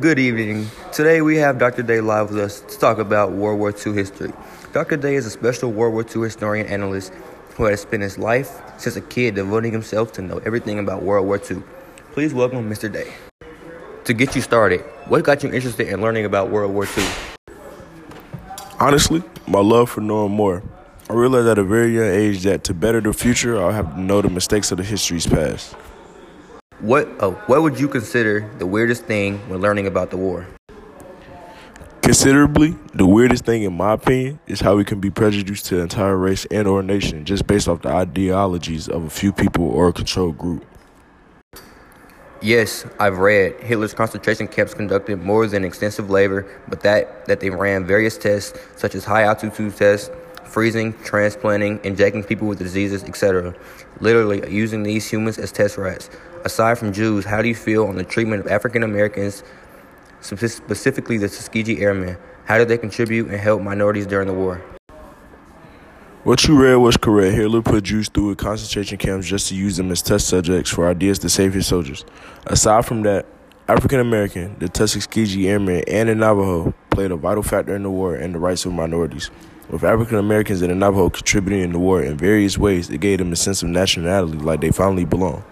Good evening. Today we have Dr. Day live with us to talk about World War II history. Dr. Day is a special World War II historian analyst who has spent his life since a kid devoting himself to know everything about World War II. Please welcome Mr. Day. To get you started, what got you interested in learning about World War II? Honestly, my love for knowing more. I realized at a very young age that to better the future, I'll have to know the mistakes of the history's past. What oh, what would you consider the weirdest thing when learning about the war? Considerably, the weirdest thing in my opinion is how we can be prejudiced to an entire race and or nation just based off the ideologies of a few people or a controlled group. Yes, I've read Hitler's concentration camps conducted more than extensive labor, but that that they ran various tests such as high altitude tests, freezing, transplanting, injecting people with diseases, etc. Literally using these humans as test rats. Aside from Jews, how do you feel on the treatment of African Americans, specifically the Tuskegee Airmen? How did they contribute and help minorities during the war? What you read was correct. Hitler put Jews through concentration camps just to use them as test subjects for ideas to save his soldiers. Aside from that, African American, the Tuskegee Airmen, and the Navajo played a vital factor in the war and the rights of minorities. With African Americans and the Navajo contributing in the war in various ways, it gave them a sense of nationality like they finally belonged.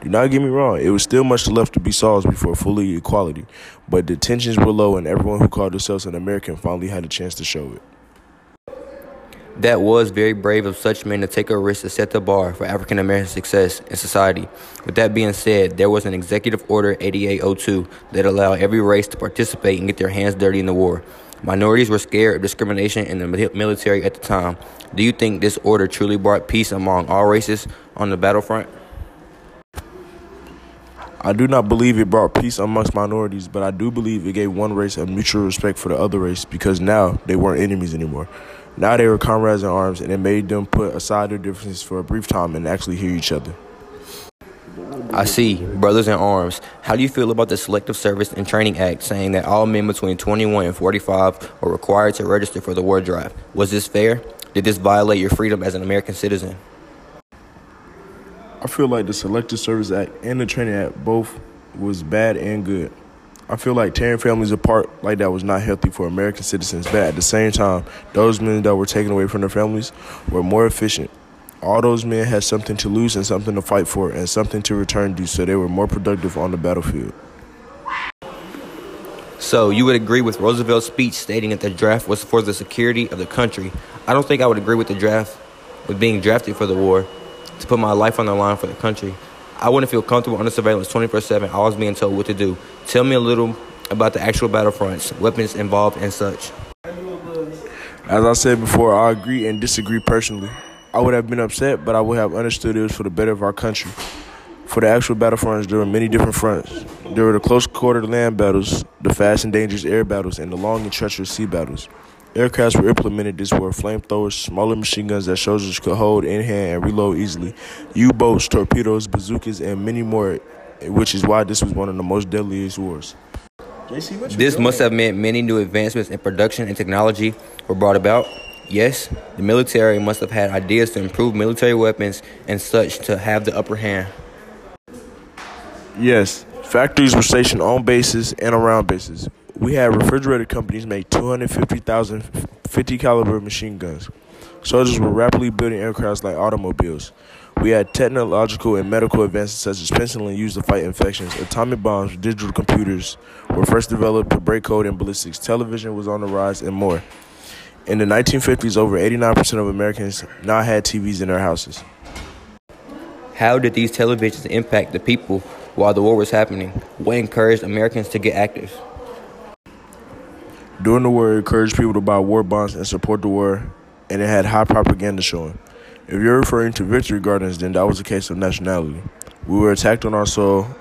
Do not get me wrong, it was still much left to be solved before fully equality, but the tensions were low and everyone who called themselves an American finally had a chance to show it. That was very brave of such men to take a risk to set the bar for African American success in society. With that being said, there was an Executive Order 8802 that allowed every race to participate and get their hands dirty in the war. Minorities were scared of discrimination in the military at the time. Do you think this order truly brought peace among all races on the battlefront? I do not believe it brought peace amongst minorities, but I do believe it gave one race a mutual respect for the other race because now they weren't enemies anymore. Now they were comrades in arms, and it made them put aside their differences for a brief time and actually hear each other. I see. Brothers in Arms. How do you feel about the Selective Service and Training Act saying that all men between 21 and 45 are required to register for the war drive? Was this fair? Did this violate your freedom as an American citizen? I feel like the Selective Service Act and the Training Act both was bad and good. I feel like tearing families apart like that was not healthy for American citizens, but at the same time, those men that were taken away from their families were more efficient. All those men had something to lose and something to fight for and something to return to, so they were more productive on the battlefield. So, you would agree with Roosevelt's speech stating that the draft was for the security of the country. I don't think I would agree with the draft, with being drafted for the war, to put my life on the line for the country. I wouldn't feel comfortable under surveillance 24 7, always being told what to do. Tell me a little about the actual battlefronts, weapons involved, and such. As I said before, I agree and disagree personally. I would have been upset, but I would have understood it was for the better of our country. For the actual battlefronts, there were many different fronts. There were the close quarter land battles, the fast and dangerous air battles, and the long and treacherous sea battles. Aircrafts were implemented this were flamethrowers, smaller machine guns that soldiers could hold in hand and reload easily, U boats, torpedoes, bazookas, and many more, which is why this was one of the most deadliest wars. This must have meant many new advancements in production and technology were brought about. Yes, the military must have had ideas to improve military weapons and such to have the upper hand. Yes, factories were stationed on bases and around bases. We had refrigerated companies make 250,000 50 caliber machine guns. Soldiers were rapidly building aircrafts like automobiles. We had technological and medical advances such as penicillin used to fight infections. Atomic bombs, digital computers were first developed to break code in ballistics. Television was on the rise and more. In the 1950s, over 89% of Americans now had TVs in their houses. How did these televisions impact the people while the war was happening? What encouraged Americans to get active? During the war, it encouraged people to buy war bonds and support the war, and it had high propaganda showing. If you're referring to victory gardens, then that was a case of nationality. We were attacked on our soil.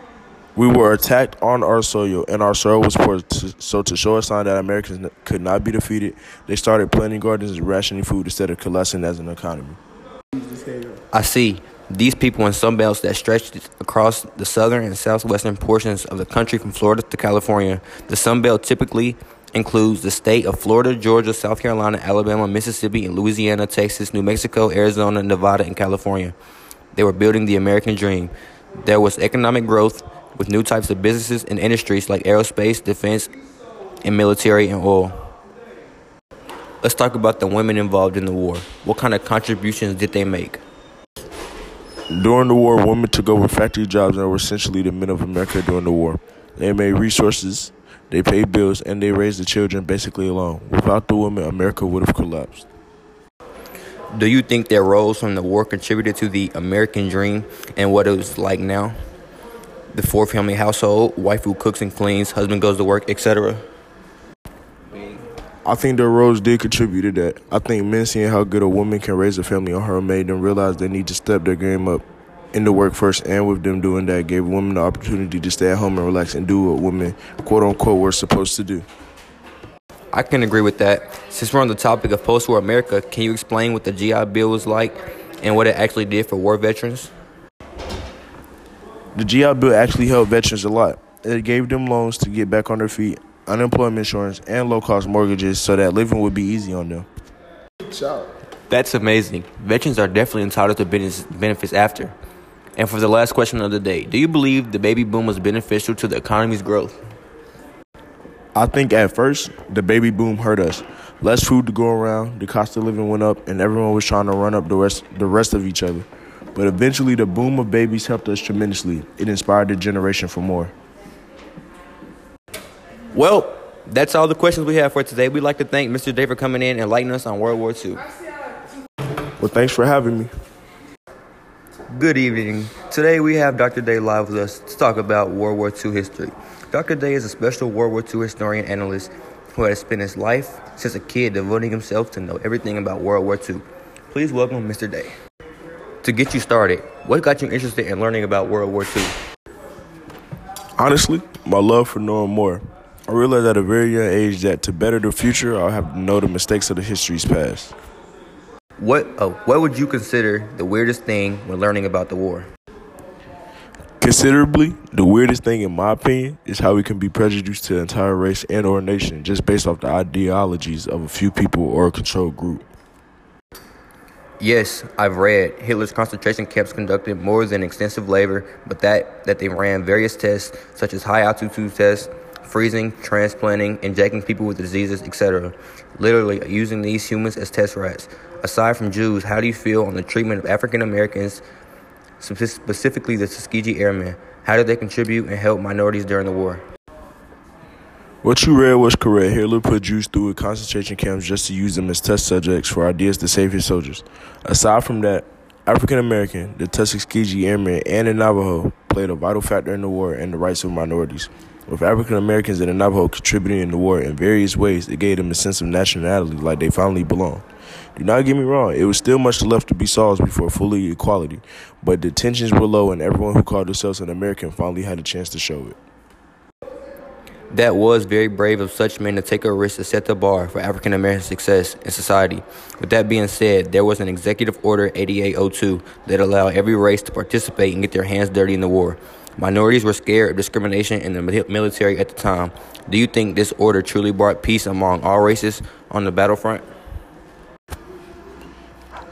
We were attacked on our soil, and our soil was poor. So, to show a sign that Americans could not be defeated, they started planting gardens and rationing food instead of collapsing as an economy. I see. These people in some belts that stretched across the southern and southwestern portions of the country from Florida to California. The Sun Belt typically includes the state of Florida, Georgia, South Carolina, Alabama, Mississippi, and Louisiana, Texas, New Mexico, Arizona, Nevada, and California. They were building the American dream. There was economic growth, with new types of businesses and industries like aerospace, defense, and military and oil. Let's talk about the women involved in the war. What kind of contributions did they make? During the war, women took over factory jobs and were essentially the men of America during the war. They made resources, they paid bills, and they raised the children basically alone. Without the women, America would have collapsed. Do you think their roles from the war contributed to the American dream and what it was like now? The four family household, wife who cooks and cleans, husband goes to work, etc. I think their roles did contribute to that. I think men seeing how good a woman can raise a family on her made them realize they need to step their game up in the workforce, and with them doing that, gave women the opportunity to stay at home and relax and do what women, quote unquote, were supposed to do. I can agree with that. Since we're on the topic of post war America, can you explain what the GI Bill was like and what it actually did for war veterans? The GI Bill actually helped veterans a lot. It gave them loans to get back on their feet, unemployment insurance, and low cost mortgages so that living would be easy on them. That's amazing. Veterans are definitely entitled to benefits after. And for the last question of the day, do you believe the baby boom was beneficial to the economy's growth? I think at first the baby boom hurt us. Less food to go around, the cost of living went up, and everyone was trying to run up the rest the rest of each other. But eventually the boom of babies helped us tremendously. It inspired the generation for more. Well, that's all the questions we have for today. We'd like to thank Mr. Day for coming in and enlightening us on World War II. Well, thanks for having me. Good evening. Today we have Dr. Day live with us to talk about World War II history. Dr. Day is a special World War II historian analyst who has spent his life since a kid devoting himself to know everything about World War II. Please welcome Mr. Day. To get you started, what got you interested in learning about World War II? Honestly, my love for knowing more. I realized at a very young age that to better the future, I'll have to know the mistakes of the history's past. What uh, what would you consider the weirdest thing when learning about the war? Considerably, the weirdest thing, in my opinion, is how we can be prejudiced to an entire race and or nation just based off the ideologies of a few people or a controlled group. Yes, I've read Hitler's concentration camps conducted more than extensive labor, but that, that they ran various tests such as high altitude tests, freezing, transplanting, injecting people with diseases, etc. Literally using these humans as test rats. Aside from Jews, how do you feel on the treatment of African Americans specifically the Tuskegee Airmen. How did they contribute and help minorities during the war? What you read was correct. Hitler put Jews through concentration camps just to use them as test subjects for ideas to save his soldiers. Aside from that, African American, the Tuskegee Airmen, and the Navajo played a vital factor in the war and the rights of minorities. With African Americans and the Navajo contributing in the war in various ways, it gave them a sense of nationality like they finally belonged. Do not get me wrong, it was still much left to be solved before fully equality, but the tensions were low and everyone who called themselves an American finally had a chance to show it. That was very brave of such men to take a risk to set the bar for African American success in society. With that being said, there was an Executive Order 8802 that allowed every race to participate and get their hands dirty in the war. Minorities were scared of discrimination in the military at the time. Do you think this order truly brought peace among all races on the battlefront?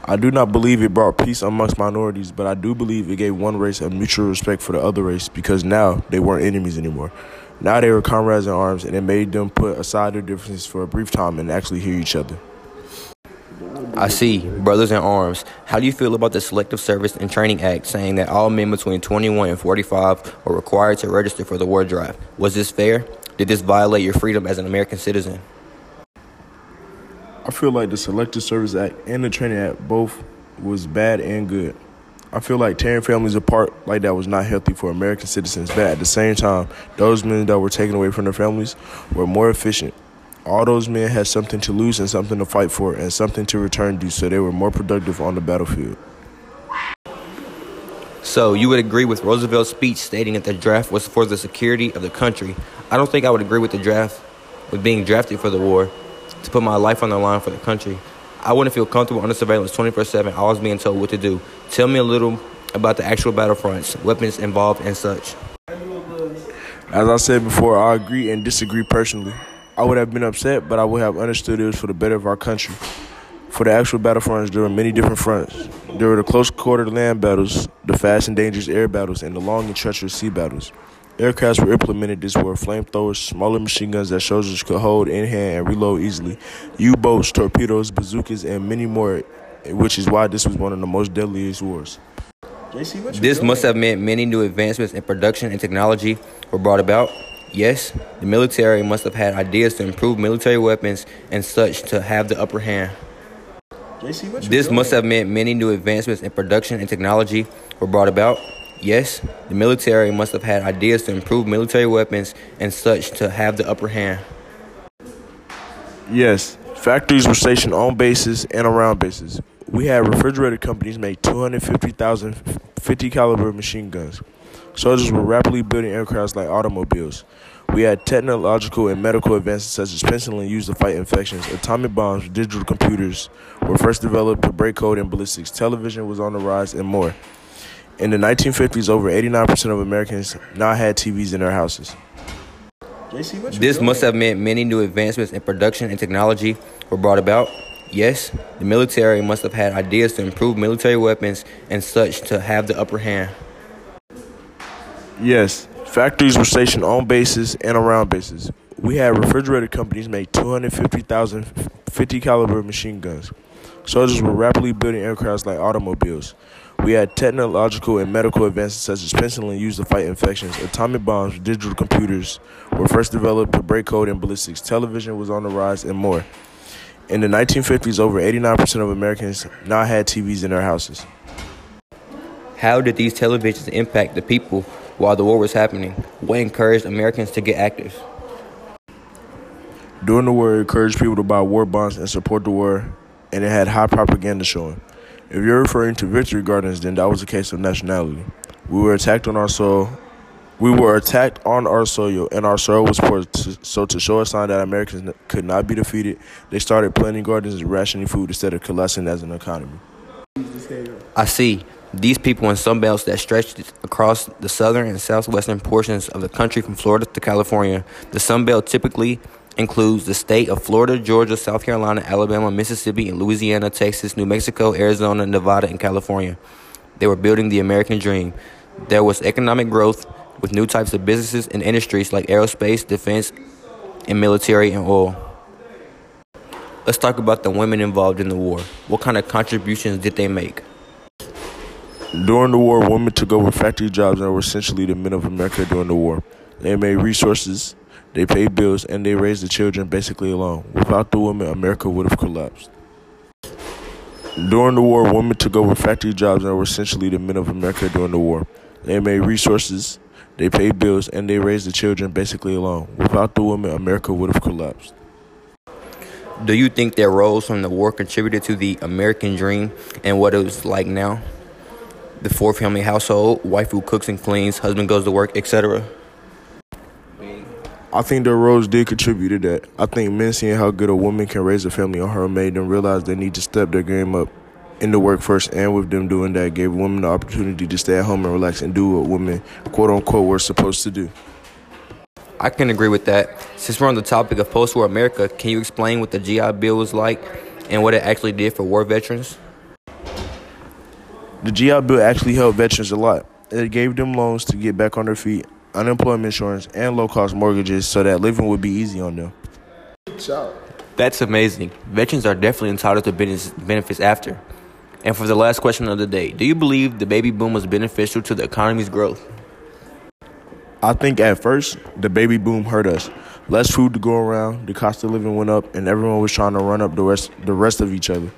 I do not believe it brought peace amongst minorities, but I do believe it gave one race a mutual respect for the other race because now they weren't enemies anymore. Now they were comrades in arms, and it made them put aside their differences for a brief time and actually hear each other. I see. Brothers in arms. How do you feel about the Selective Service and Training Act saying that all men between 21 and 45 are required to register for the war drive? Was this fair? Did this violate your freedom as an American citizen? I feel like the Selective Service Act and the Training Act both was bad and good. I feel like tearing families apart like that was not healthy for American citizens, but at the same time, those men that were taken away from their families were more efficient. All those men had something to lose and something to fight for and something to return to, so they were more productive on the battlefield. So, you would agree with Roosevelt's speech stating that the draft was for the security of the country. I don't think I would agree with the draft, with being drafted for the war to put my life on the line for the country. I wouldn't feel comfortable under surveillance 24 7, always being told what to do. Tell me a little about the actual battlefronts, weapons involved, and such. As I said before, I agree and disagree personally. I would have been upset, but I would have understood it was for the better of our country. For the actual battlefronts, there were many different fronts. There were the close quarter land battles, the fast and dangerous air battles, and the long and treacherous sea battles. Aircrafts were implemented this war flamethrowers, smaller machine guns that soldiers could hold in hand and reload easily, U boats, torpedoes, bazookas, and many more, which is why this was one of the most deadliest wars. This must have meant many new advancements in production and technology were brought about. Yes, the military must have had ideas to improve military weapons and such to have the upper hand. This must have meant many new advancements in production and technology were brought about. Yes, the military must have had ideas to improve military weapons and such to have the upper hand. Yes, factories were stationed on bases and around bases. We had refrigerator companies make 250,000 50 caliber machine guns. Soldiers were rapidly building aircrafts like automobiles. We had technological and medical advances such as penicillin used to fight infections. Atomic bombs, digital computers were first developed to break code in ballistics. Television was on the rise, and more. In the 1950s, over 89% of Americans now had TVs in their houses. This must have meant many new advancements in production and technology were brought about. Yes, the military must have had ideas to improve military weapons and such to have the upper hand. Yes, factories were stationed on bases and around bases. We had refrigerated companies make 250,000 50 caliber machine guns. Soldiers were rapidly building aircrafts like automobiles. We had technological and medical advances such as penicillin used to fight infections. Atomic bombs, digital computers were first developed to break code and ballistics. Television was on the rise, and more. In the 1950s, over 89% of Americans now had TVs in their houses. How did these televisions impact the people while the war was happening? What encouraged Americans to get active? During the war, it encouraged people to buy war bonds and support the war, and it had high propaganda showing. If you're referring to victory gardens, then that was a case of nationality. We were attacked on our soil. We were attacked on our soil, and our soil was poor. So, to show a sign that Americans could not be defeated, they started planting gardens and rationing food instead of collapsing as an economy. I see. These people in some belts that stretched across the southern and southwestern portions of the country from Florida to California. The Sun Belt typically includes the state of Florida, Georgia, South Carolina, Alabama, Mississippi, and Louisiana, Texas, New Mexico, Arizona, Nevada, and California. They were building the American dream. There was economic growth with new types of businesses and industries like aerospace, defense, and military and oil. Let's talk about the women involved in the war. What kind of contributions did they make? During the war, women took over factory jobs and were essentially the men of America during the war. They made resources they paid bills and they raised the children basically alone. Without the women, America would have collapsed. During the war, women took over factory jobs and were essentially the men of America during the war. They made resources, they paid bills, and they raised the children basically alone. Without the women, America would have collapsed. Do you think their roles from the war contributed to the American dream and what it was like now? The four family household, wife who cooks and cleans, husband goes to work, etc. I think their roles did contribute to that. I think men seeing how good a woman can raise a family on her made them realize they need to step their game up in the work first, and with them doing that, gave women the opportunity to stay at home and relax and do what women, quote unquote, were supposed to do. I can agree with that. Since we're on the topic of post war America, can you explain what the GI Bill was like and what it actually did for war veterans? The GI Bill actually helped veterans a lot. It gave them loans to get back on their feet unemployment insurance, and low cost mortgages so that living would be easy on them. That's amazing. Veterans are definitely entitled to benefits after. And for the last question of the day, do you believe the baby boom was beneficial to the economy's growth? I think at first, the baby boom hurt us. Less food to go around, the cost of living went up, and everyone was trying to run up the rest, the rest of each other.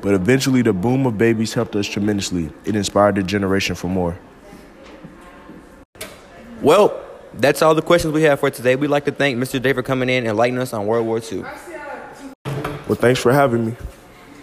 But eventually, the boom of babies helped us tremendously. It inspired the generation for more. Well, that's all the questions we have for today. We'd like to thank Mr. Day for coming in and enlightening us on World War II. Well, thanks for having me.